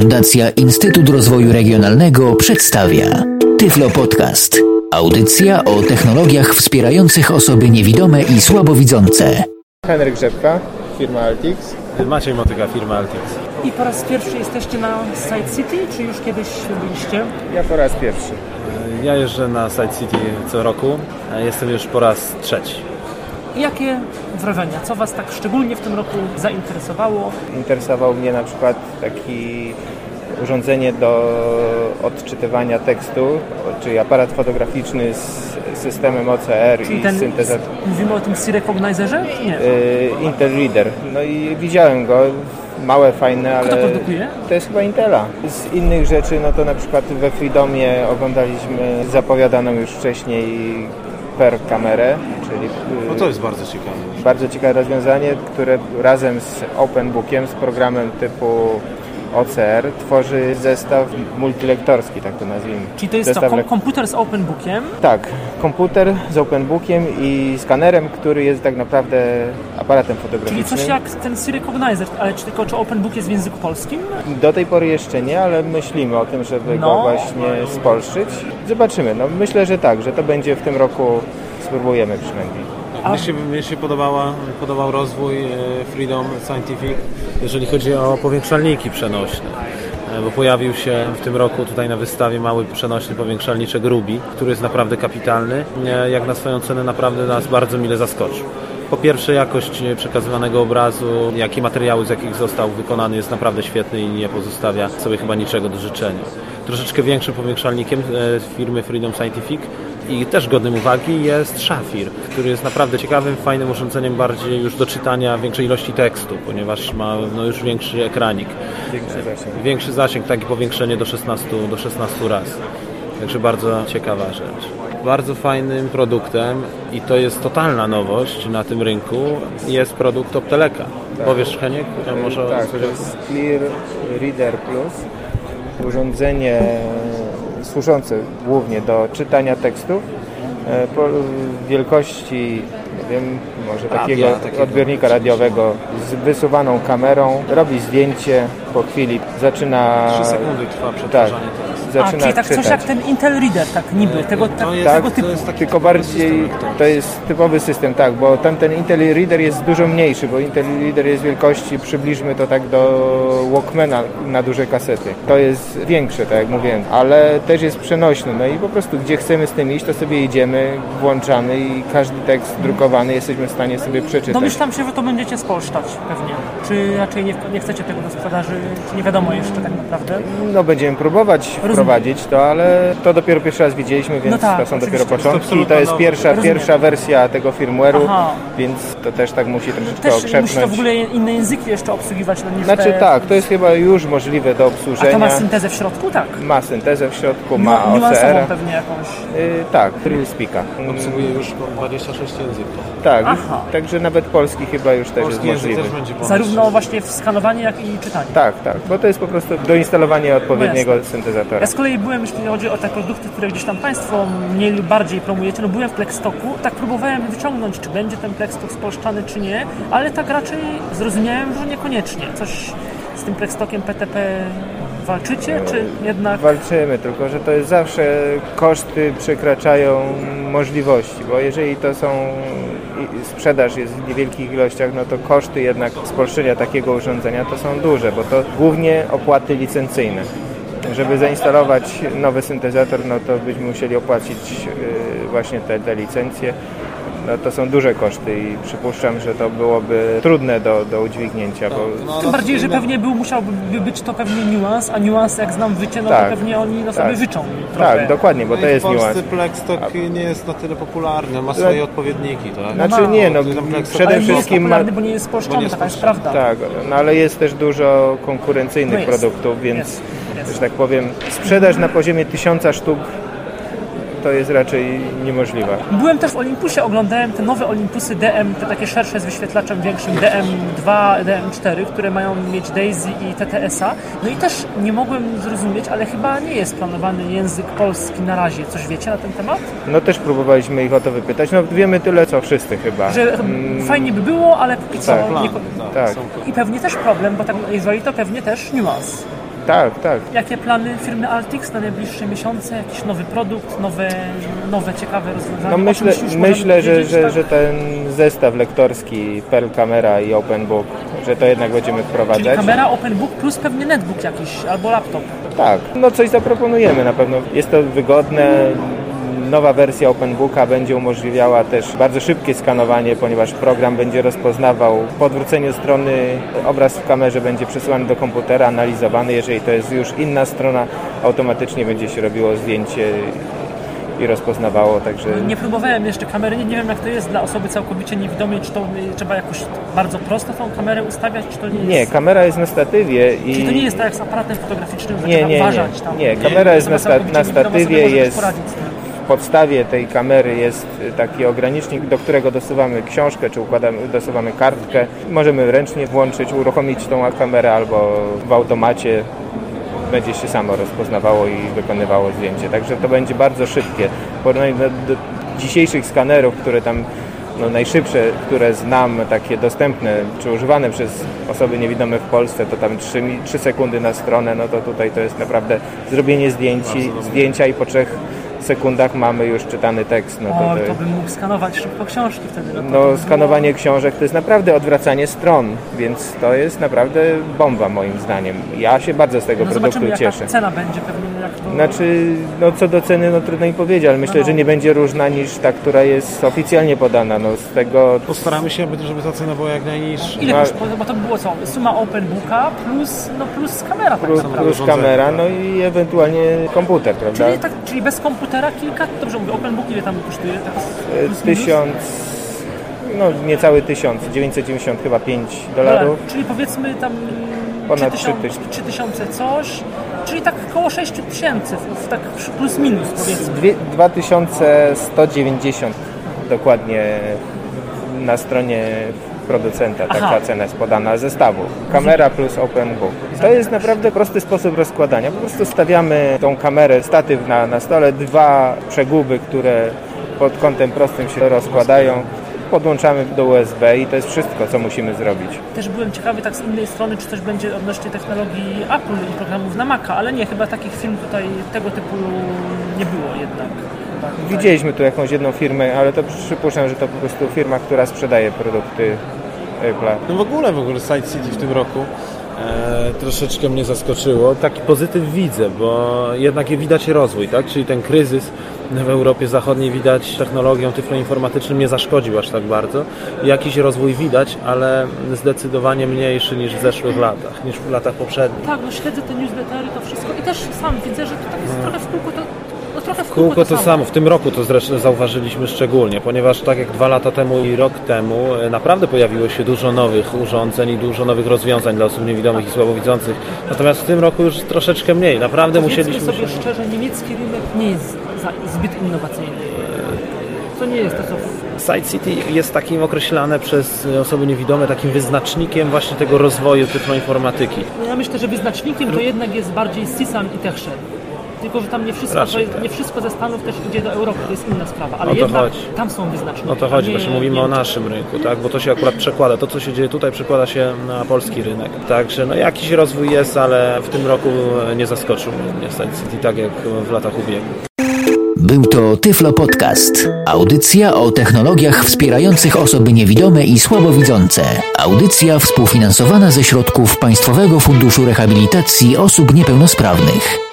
Fundacja Instytut Rozwoju Regionalnego przedstawia Tyflo Podcast. Audycja o technologiach wspierających osoby niewidome i słabowidzące. Henryk Rzepka, firma Altix. Maciej Motyka, firma Altix. I po raz pierwszy jesteście na Side City, czy już kiedyś byliście? Ja po raz pierwszy. Ja jeżdżę na Side City co roku, a jestem już po raz trzeci. Jakie wrażenia? Co Was tak szczególnie w tym roku zainteresowało? Interesował mnie na przykład taki urządzenie do odczytywania tekstu, czyli aparat fotograficzny z systemem OCR Czyli i ten, syntezator. mówimy o tym C-Recognizerze, nie? Y, Intel Reader. No i widziałem go, małe, fajne, ale Kto produkuje? to jest chyba Intela. Z innych rzeczy, no to na przykład we Freedomie oglądaliśmy zapowiadaną już wcześniej per kamerę, czyli No to jest bardzo ciekawe. bardzo ciekawe rozwiązanie, które razem z OpenBookiem, z programem typu OCR tworzy zestaw multilektorski, tak to nazwijmy. Czyli to jest co, Zestaw kom komputer z OpenBookiem, tak, komputer z OpenBookiem i skanerem, który jest tak naprawdę aparatem czyli fotograficznym. coś jak ten C-Recognizer, ale czy tylko czy OpenBook jest w języku polskim? Do tej pory jeszcze nie, ale myślimy o tym, żeby No. go właśnie spolszyć. Zobaczymy. No, myślę, że tak, że to będzie w tym roku, spróbujemy przynajmniej. A- Mnie się, mnie się podobała, podobał rozwój e, Freedom Scientific, jeżeli chodzi o powiększalniki przenośne. E, Bo pojawił się w tym roku tutaj na wystawie mały przenośny powiększalniczek Ruby, który jest naprawdę kapitalny. E, Jak na swoją cenę naprawdę nas bardzo mile zaskoczył. Po pierwsze jakość przekazywanego obrazu, jak i materiały z jakich został wykonany jest naprawdę świetny i nie pozostawia sobie chyba niczego do życzenia. Troszeczkę większym powiększalnikiem firmy Freedom Scientific i też godnym uwagi jest Shafir, który jest naprawdę ciekawym, fajnym urządzeniem bardziej już do czytania większej ilości tekstu, ponieważ ma no, już większy ekranik. Większy zasięg. Większy zasięg, takie powiększenie do 16, do 16 razy. Także bardzo ciekawa rzecz. Bardzo fajnym produktem i to jest totalna nowość na tym rynku jest produkt Opteleka. Powiesz Heniek? Może tak, to jest Clear Reader Plus. Urządzenie służące głównie do czytania tekstów e, po wielkości, nie wiem, może takiego, takiego, odbiornika radiowego z wysuwaną kamerą. Robi zdjęcie, po chwili zaczyna... 3 sekundy trwa Tak, tekstu. A, tak coś czytać. jak ten Intel Reader, tak niby, tego, tak, jest- Tak, tego typu. to jest taki tylko bardziej to jest typowy system, tak, bo tamten Intel Reader jest dużo mniejszy, bo Intel Reader jest wielkości, przybliżmy to tak do Walkmana na duże kasety. To jest większe, tak jak mówiłem, ale też jest przenośny, no i po prostu gdzie chcemy z tym iść, to sobie idziemy, włączamy i każdy tekst drukowany jesteśmy w stanie sobie przeczytać. Domyślam się, że to będziecie spolszczać pewnie. Czy raczej nie, nie chcecie tego do sprzedaży, czy nie wiadomo jeszcze tak naprawdę? No będziemy próbować wprowadzić to, ale to dopiero pierwszy raz widzieliśmy, więc No tak, to są dopiero początki i to jest pierwsza, Rozumiem. pierwsza wersja tego firmware'u, Aha. więc to też tak musi troszeczkę Też musi to okrzepnąć. w ogóle inne języki jeszcze obsługiwać no, niż Znaczy te... tak, to jest chyba już możliwe do A obsłużenia. to ma syntezę w środku? Tak. Ma syntezę w środku, ma Niuansową OCR. pewnie jakąś. Y, tak, Trillspeaka. Mm, Obsługuje już 26 języków. Tak, Aha. także nawet polski chyba już też Polski jest możliwy. też Zarówno właśnie w skanowaniu, jak i czytaniu. Tak, tak, bo to jest po prostu doinstalowanie odpowiedniego No syntezatora. Kolei byłem, jeśli chodzi o te produkty, które gdzieś tam Państwo mniej lub bardziej promujecie, no byłem w Plextoku, tak próbowałem wyciągnąć, czy będzie ten Plextok spolszczany, czy nie, ale tak raczej zrozumiałem, że niekoniecznie. Coś z tym Plextokiem PTP walczycie, czy jednak... Walczymy, tylko że to jest zawsze koszty przekraczają możliwości, bo jeżeli to są sprzedaż jest w niewielkich ilościach, no to koszty jednak spolszczenia takiego urządzenia to są duże, bo to głównie opłaty licencyjne. Żeby zainstalować nowy syntezator, no to byśmy musieli opłacić yy, właśnie te, te licencje. No to są duże koszty i przypuszczam, że to byłoby trudne do, do udźwignięcia, bo Tym bardziej, że pewnie był, musiałby być to pewnie niuans, a niuans jak znam wycie, no Tak, to pewnie oni no sobie tak. wyczą trochę. tak, dokładnie, bo No to i jest w Polsce niuans. Plexstock nie jest na tyle popularny, ma swoje odpowiedniki, tak? Znaczy nie, no przede Ale nie jest wszystkim ma, popularny, bo nie jest spolszczony, taka jest prawda. Tak, no ale jest też dużo konkurencyjnych No jest, produktów, więc, jest. Że tak powiem, sprzedaż na poziomie tysiąca sztuk to jest raczej niemożliwe. Byłem też w Olympusie, oglądałem te nowe Olympusy DM, te takie szersze z wyświetlaczem większym DM2, DM4, które mają mieć Daisy i TTS-a. No i też nie mogłem zrozumieć, ale chyba nie jest planowany język polski na razie. Coś wiecie na ten temat? No też próbowaliśmy ich o to wypytać, no wiemy tyle co wszyscy chyba. Że fajnie by było, ale póki co tak, nie... Tak, I pewnie też problem, bo tak jeżeli to pewnie też niuans. Tak, tak. Jakie plany firmy Altix na najbliższe miesiące? Jakiś nowy produkt, nowe, nowe ciekawe rozwiązania? No myślę, myślę że, że, tak? że ten zestaw lektorski Pearl Camera i Open Book, że to jednak będziemy Czyli wprowadzać. kamera, open book plus pewnie netbook jakiś albo laptop. Tak, no coś zaproponujemy na pewno. Jest to wygodne. Nowa wersja OpenBooka będzie umożliwiała też bardzo szybkie skanowanie, ponieważ program będzie rozpoznawał po odwróceniu strony obraz w kamerze będzie przesyłany do komputera, analizowany. Jeżeli to jest już inna strona, automatycznie będzie się robiło zdjęcie i rozpoznawało, także Nie próbowałem jeszcze kamery, nie, nie wiem jak to jest dla osoby całkowicie niewidomej, czy to trzeba jakoś bardzo prosto tą kamerę ustawiać, czy to nie jest... nie, kamera jest na statywie i Czyli to nie jest tak jak z aparatem fotograficznym, że Nie, trzeba nie, nie. uważać tam. Nie, kamera jest na sta- na statywie, jest- podstawie tej kamery jest taki ogranicznik, do którego dosuwamy książkę, czy układamy, dosuwamy kartkę. Możemy ręcznie włączyć, uruchomić tą kamerę albo w automacie będzie się samo rozpoznawało i wykonywało zdjęcie. Także to będzie bardzo szybkie. W porównaniu do, do dzisiejszych skanerów, które tam no, najszybsze, które znam, takie dostępne czy używane przez osoby niewidome w Polsce, to tam 3, 3 sekundy na stronę, no to tutaj to jest naprawdę zrobienie zdjęci, zdjęcia i po trzech sekundach mamy już czytany tekst. No to, O, to bym mógł skanować szybko książki wtedy. No, no, by skanowanie książek to jest naprawdę odwracanie stron, więc to jest naprawdę bomba moim zdaniem. Ja się bardzo z tego było... No produktu zobaczymy jaka cieszę. cena będzie pewnie. Znaczy, no co do ceny, no trudno mi powiedzieć, ale myślę, No. że nie będzie różna niż ta, która jest oficjalnie podana. No z tego Postaramy się, żeby ta cena była jak najniższa. Ile no, kosztuje? Bo to było co? Suma open booka plus, no plus kamera tak plus, naprawdę. plus kamera, tak. no i ewentualnie komputer, prawda? Czyli, tak, czyli bez komputera kilka, dobrze mówię, open book ile tam kosztuje? Tak? Tysiąc, no niecały tysiąc, 990 chyba 5 dolarów. Czyli powiedzmy tam Ponad 3000, 3000. 3000 coś, czyli tak około 6 tysięcy, w- tak plus minus powiedzmy. Dwie- 2190 dokładnie na stronie producenta taka Aha. cena jest podana zestawu. Kamera plus open book. To jest naprawdę prosty sposób rozkładania. Po prostu stawiamy tą kamerę, statyw na, na stole, dwa przeguby, które pod kątem prostym się rozkładają. Podłączamy do USB i to jest wszystko, co musimy zrobić. Też byłem ciekawy tak z innej strony, czy coś będzie odnośnie technologii Apple i programów na Maca, ale nie, chyba takich firm tutaj tego typu nie było jednak. Widzieliśmy tu jakąś jedną firmę, ale to przypuszczam, że to po prostu firma, która sprzedaje produkty Apple'a. No w ogóle, w ogóle Side City w tym roku e, troszeczkę mnie zaskoczyło. Taki pozytyw widzę, bo jednak widać rozwój, tak? Czyli ten kryzys w Europie Zachodniej widać technologią tyfloinformatyczną nie zaszkodził aż tak bardzo. Jakiś rozwój widać, ale zdecydowanie mniejszy niż w zeszłych latach, niż w latach poprzednich. Tak, no śledzę te newslettery, to wszystko i też sam widzę, że to tak jest trochę w kółko to, no trochę w kółko, Kółko to samo, w tym roku to zresztą zauważyliśmy szczególnie, ponieważ tak jak dwa lata temu i rok temu e, naprawdę pojawiło się dużo nowych urządzeń i dużo nowych rozwiązań dla osób niewidomych i słabowidzących. Natomiast w tym roku już troszeczkę mniej. Naprawdę Powiedzmy musieliśmy sobie się... szczerze, niemiecki rynek nie jest zbyt innowacyjny. To nie jest to, co... Side City jest takim określane przez osoby niewidome takim wyznacznikiem właśnie tego rozwoju tyfloinformatyki. No ja myślę, że wyznacznikiem to jednak jest bardziej CISAM i TechShare. Tylko, że tam nie wszystko, Raczej to, tak. nie wszystko ze Stanów też idzie do Europy, to jest inna sprawa, ale O to jednak chodzi. tam są wyznaczniki. O to chodzi, nie właśnie mówimy o naszym rynku, tak? bo to się akurat przekłada. To, co się dzieje tutaj, przekłada się na polski rynek. Także no, jakiś rozwój jest, ale w tym roku nie zaskoczył mnie City tak jak w latach ubiegłych. Był to Tyflo Podcast. Audycja o technologiach wspierających osoby niewidome i słabowidzące. Audycja współfinansowana ze środków Państwowego Funduszu Rehabilitacji Osób Niepełnosprawnych.